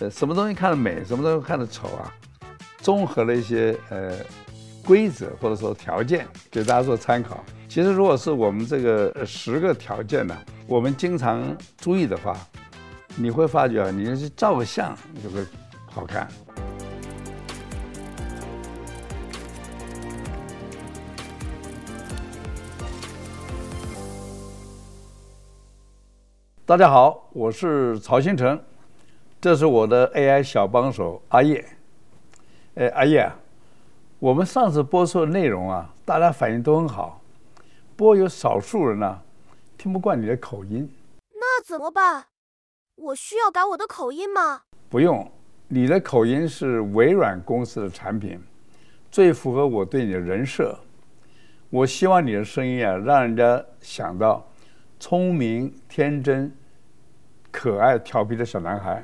呃，什么东西看着美，什么东西看着丑啊？综合了一些呃规则或者说条件给大家做参考。其实如果是我们这个十个条件呢，我们经常注意的话，你会发觉啊，你去照个相就会好看。大家好，我是曹兴诚，这是我的 AI 小帮手阿叶。哎，阿叶，我们上次播出的内容啊，大家反应都很好，不过有少数人呢、啊，听不惯你的口音。那怎么办？我需要改我的口音吗？不用，你的口音是微软公司的产品，最符合我对你的人设。我希望你的声音啊，让人家想到。聪明、天真、可爱、调皮的小男孩。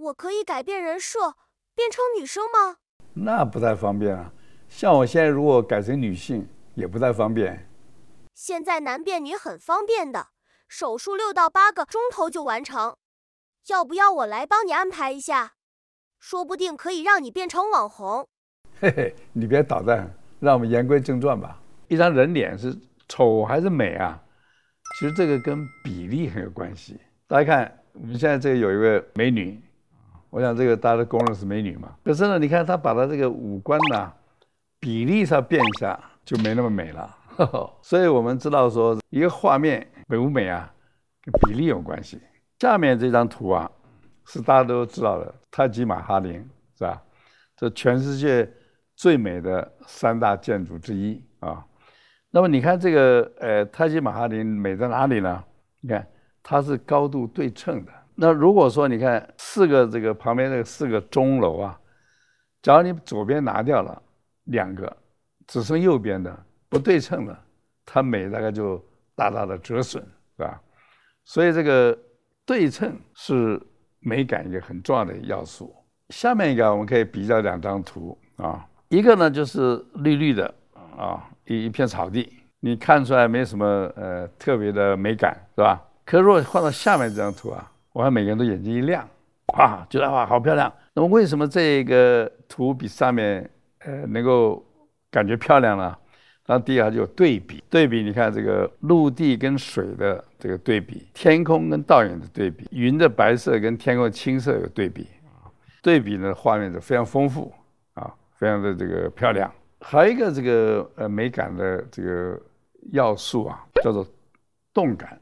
我可以改变人设，变成女生吗？那不太方便啊。像我现在如果改成女性，也不太方便。现在男变女很方便的，手术六到八个钟头就完成。要不要我来帮你安排一下？说不定可以让你变成网红。嘿嘿，你别捣蛋，让我们言归正传吧。一张人脸是丑还是美啊？其实这个跟比例很有关系。大家看，我们现在这个有一位美女，我想这个大家都公认是美女嘛。可是呢，你看她把她这个五官呢，比例上变一下，就没那么美了。所以我们知道说，一个画面美不美啊，跟比例有关系。下面这张图啊，是大家都知道的泰姬玛哈陵，是吧？这全世界最美的三大建筑之一啊。那么你看这个，呃，泰姬玛哈陵美在哪里呢？你看它是高度对称的。那如果说你看四个这个旁边这个四个钟楼啊，假如你左边拿掉了两个，只剩右边的不对称的，它美大概就大大的折损，是吧？所以这个对称是美感一个很重要的要素。下面一个我们可以比较两张图啊，一个呢就是绿绿的啊。一一片草地，你看出来没什么呃特别的美感，是吧？可是如果换到下面这张图啊，我看每个人都眼睛一亮，啊，觉得哇好漂亮。那么为什么这个图比上面呃能够感觉漂亮呢？然后第二就有对比，对比你看这个陆地跟水的这个对比，天空跟倒影的对比，云的白色跟天空的青色有对比，对比呢画面就非常丰富啊，非常的这个漂亮。还有一个这个呃美感的这个要素啊，叫做动感。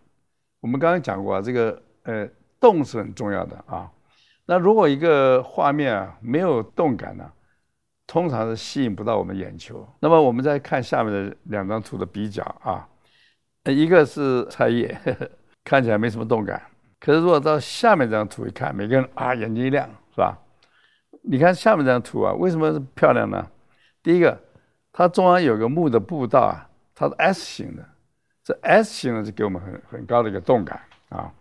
我们刚刚讲过啊，这个呃动是很重要的啊。那如果一个画面啊没有动感呢，通常是吸引不到我们眼球。那么我们再看下面的两张图的比较啊，一个是菜叶，看起来没什么动感。可是如果到下面这张图一看，每个人啊眼睛一亮，是吧？你看下面这张图啊，为什么是漂亮呢？第一个。它中央有个木的步道啊，它是 S 型的，这 S 型呢就给我们很很高的一个动感啊。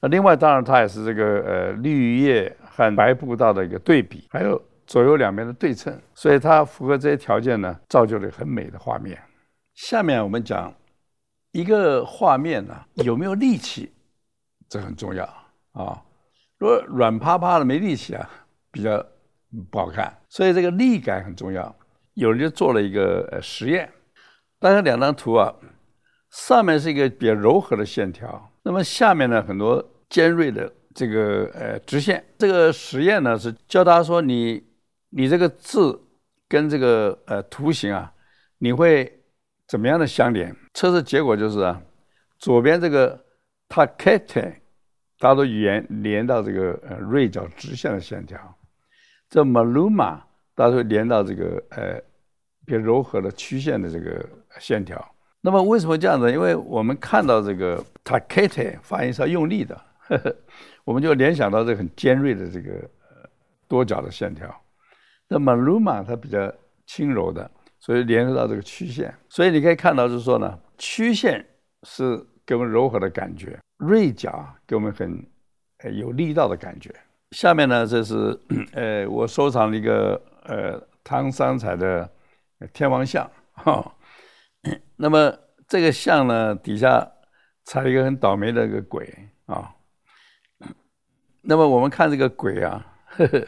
那另外当然它也是这个呃绿叶和白步道的一个对比，还有左右两边的对称，所以它符合这些条件呢，造就了很美的画面。下面我们讲一个画面呢有没有力气，这很重要啊。如果软趴趴的没力气啊，比较不好看，所以这个力感很重要。有人就做了一个呃实验，大家两张图啊，上面是一个比较柔和的线条，那么下面呢很多尖锐的这个呃直线。这个实验呢是教大家说你你这个字跟这个呃图形啊，你会怎么样的相连？测试结果就是啊，左边这个 t a k e t 大多语言连到这个呃锐角直线的线条，这 Maluma。大多连到这个呃比较柔和的曲线的这个线条。那么为什么这样子？因为我们看到这个 t a k e t e 发音是要用力的，呵呵，我们就联想到这个很尖锐的这个多角的线条。那么 “luma” 它比较轻柔的，所以联合到这个曲线。所以你可以看到就是说呢，曲线是给我们柔和的感觉，锐角给我们很有力道的感觉。下面呢，这是呃我收藏了一个。呃，唐三彩的天王像，哈、那么这个像呢，底下踩了一个很倒霉的一个鬼啊、那么我们看这个鬼啊，呵呵，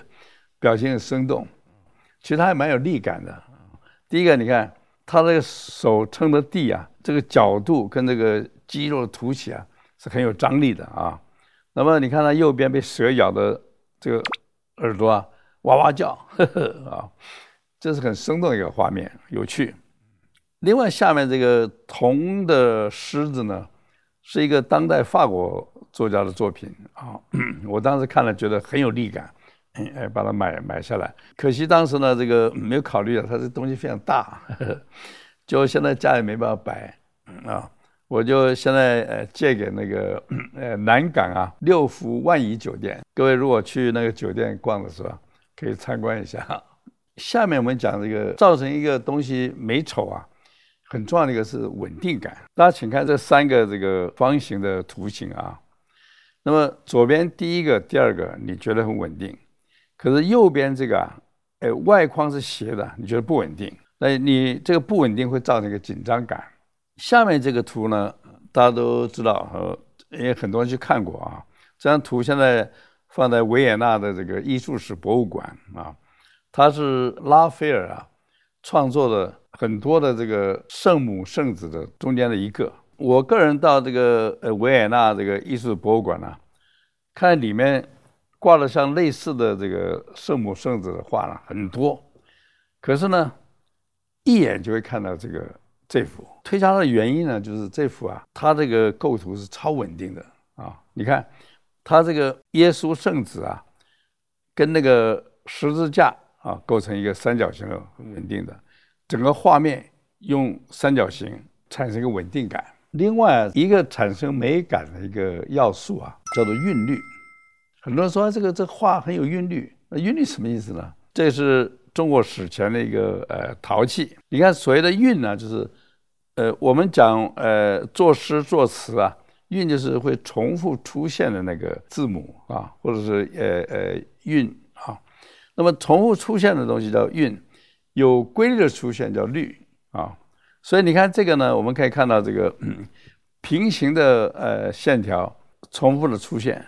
表情很生动，其实他还蛮有力感的。第一个，你看他这个手撑着地啊，这个角度跟这个肌肉的凸起啊，是很有张力的啊。那么你看他右边被蛇咬的这个耳朵啊，哇哇叫，呵 呵啊，这是很生动一个画面，有趣。另外，下面这个铜的狮子呢，是一个当代法国作家的作品啊。我当时看了，觉得很有力感，哎，把它买买下来。可惜当时呢，这个没有考虑啊它这东西非常大，呵呵，就现在家里没办法摆啊。我就现在呃借给那个呃南港啊六福万怡酒店，各位如果去那个酒店逛的时候，可以参观一下。下面我们讲这个造成一个东西美丑啊。很重要的一个是稳定感。大家请看这三个这个方形的图形啊。那么左边第一个、第二个你觉得很稳定，可是右边这个啊，哎，外框是斜的，你觉得不稳定。那你这个不稳定会造成一个紧张感。下面这个图呢，大家都知道呃因为很多人去看过啊。这张图现在放在维也纳的这个艺术史博物馆啊，它是拉斐尔啊创作的。很多的这个圣母圣子的中间的一个，我个人到这个呃维也纳这个艺术博物馆呢，看里面挂了像类似的这个圣母圣子的画呢很多，可是呢，一眼就会看到这个这幅。推敲的原因呢，就是这幅啊，它这个构图是超稳定的啊。你看，它这个耶稣圣子啊，跟那个十字架啊构成一个三角形，的稳定的。整个画面用三角形产生一个稳定感。另外一个产生美感的一个要素啊，叫做韵律。很多人说这个这画很有韵律，那韵律什么意思呢？这是中国史前的一个呃陶器。你看所谓的韵呢，就是呃我们讲呃作诗作词啊，韵就是会重复出现的那个字母啊，或者是呃呃韵啊。那么重复出现的东西叫韵。有规律的出现叫律啊，所以你看这个呢，我们可以看到这个平行的呃线条重复的出现，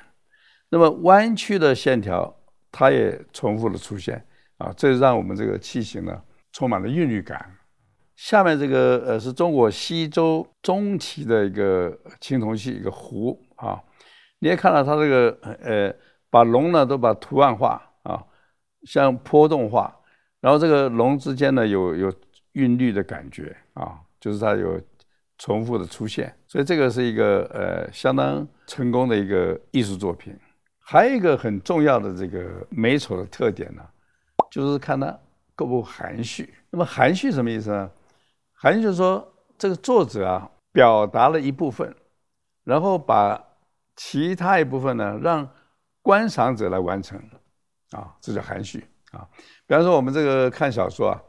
那么弯曲的线条它也重复的出现啊，这让我们这个器型呢充满了韵律感。下面这个呃是中国西周中期的一个青铜器，一个壶啊，你也看到它这个呃把龙呢都把图案化啊，像波动画。然后这个龙之间呢有有韵律的感觉啊，就是它有重复的出现，所以这个是一个呃相当成功的一个艺术作品。还有一个很重要的这个美丑的特点呢，就是看它够不够含蓄。那么含蓄什么意思呢？含蓄就是说这个作者啊表达了一部分，然后把其他一部分呢让观赏者来完成，啊，这叫含蓄啊。比方说，我们这个看小说啊，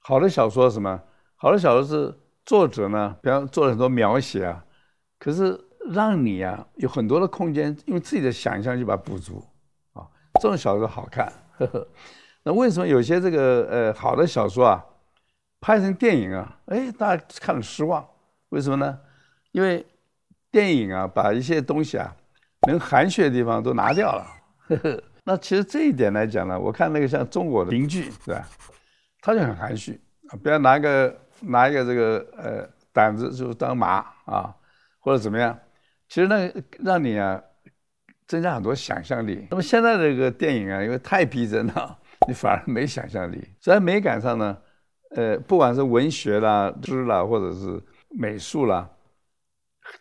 好的小说是什么？好的小说是作者呢，比方做了很多描写啊，可是让你啊有很多的空间，用自己的想象去把它补足啊，这种小说好看。呵呵。那为什么有些这个呃好的小说啊，拍成电影啊，哎，大家看了失望？为什么呢？因为电影啊，把一些东西啊能含蓄的地方都拿掉了。呵呵。那其实这一点来讲呢，我看那个像中国的评剧是吧，他就很含蓄啊，不要拿个拿一个这个呃胆子就当马啊，或者怎么样，其实那个让你啊增加很多想象力。那么现在这个电影啊，因为太逼真了，你反而没想象力。在美感上呢，呃，不管是文学啦、诗啦，或者是美术啦，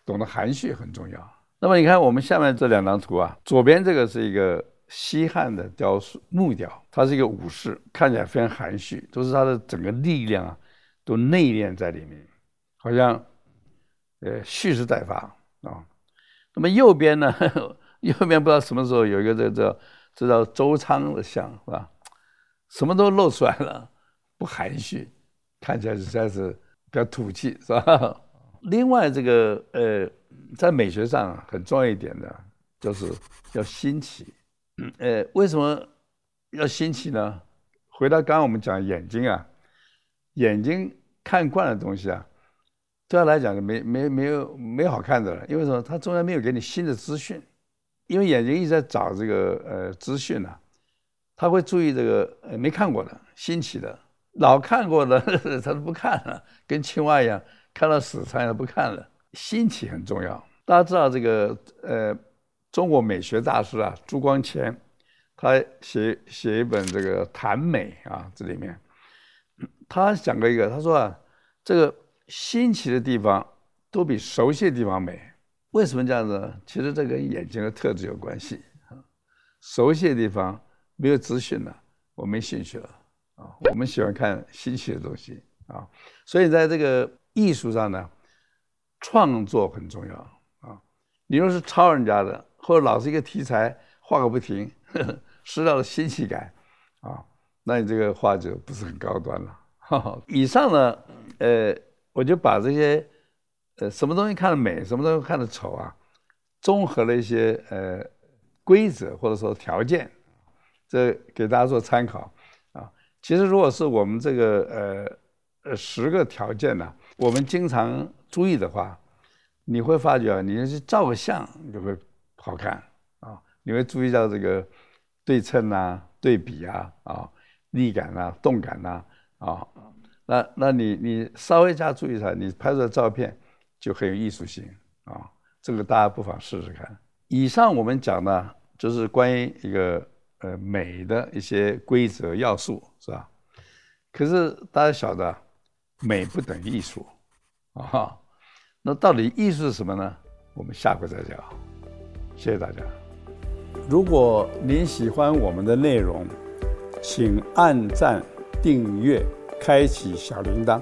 懂得含蓄很重要。那么你看我们下面这两张图啊，左边这个是一个。西汉的雕塑木雕，他是一个武士，看起来非常含蓄，都是他的整个力量啊，都内敛在里面，好像呃蓄势待发啊。那么右边呢，右边不知道什么时候有一个这这这叫周仓的像是吧？什么都露出来了，不含蓄，看起来实在是比较土气是吧？另外这个呃，在美学上很重要一点的，就是要新奇。呃，为什么要新奇呢？回到刚刚我们讲眼睛啊，眼睛看惯的东西啊，对他来讲就没没没有没好看的了，因为什么？他从来没有给你新的资讯，因为眼睛一直在找这个呃资讯呢、他会注意这个呃没看过的新奇的，老看过的 他都不看了，跟青蛙一样，看到死他也不看了。新奇很重要。大家知道这个呃中国美学大师啊朱光潜，他写写一本这个谈美啊，这里面他讲过一个，他说啊这个新奇的地方都比熟悉的地方美。为什么这样子呢？其实这跟眼睛的特质有关系啊。熟悉的地方没有资讯了，我没兴趣了啊。我们喜欢看新奇的东西啊。所以在这个艺术上呢，创作很重要啊。你若是抄人家的，或者老是一个题材画个不停，呵 呵失掉了新奇感啊，那你这个画就不是很高端了。哈哈。以上呢，呃，我就把这些。呃，什么东西看得美，什么东西看得丑啊？综合了一些呃规则或者说条件，这给大家做参考啊。其实如果是我们这个呃呃十个条件呢，我们经常注意的话，你会发觉啊，你要去照个相就会好看啊。你会注意到这个对称啊、对比啊、啊力感啊、动感呐啊，啊。那那你你稍微加注意一下，你拍出来照片。就很有艺术性啊！这个大家不妨试试看。以上我们讲的，就是关于一个呃美的一些规则要素，是吧？可是大家晓得，美不等于艺术啊。那到底艺术是什么呢？我们下回再讲。谢谢大家。如果您喜欢我们的内容，请按赞、订阅、开启小铃铛。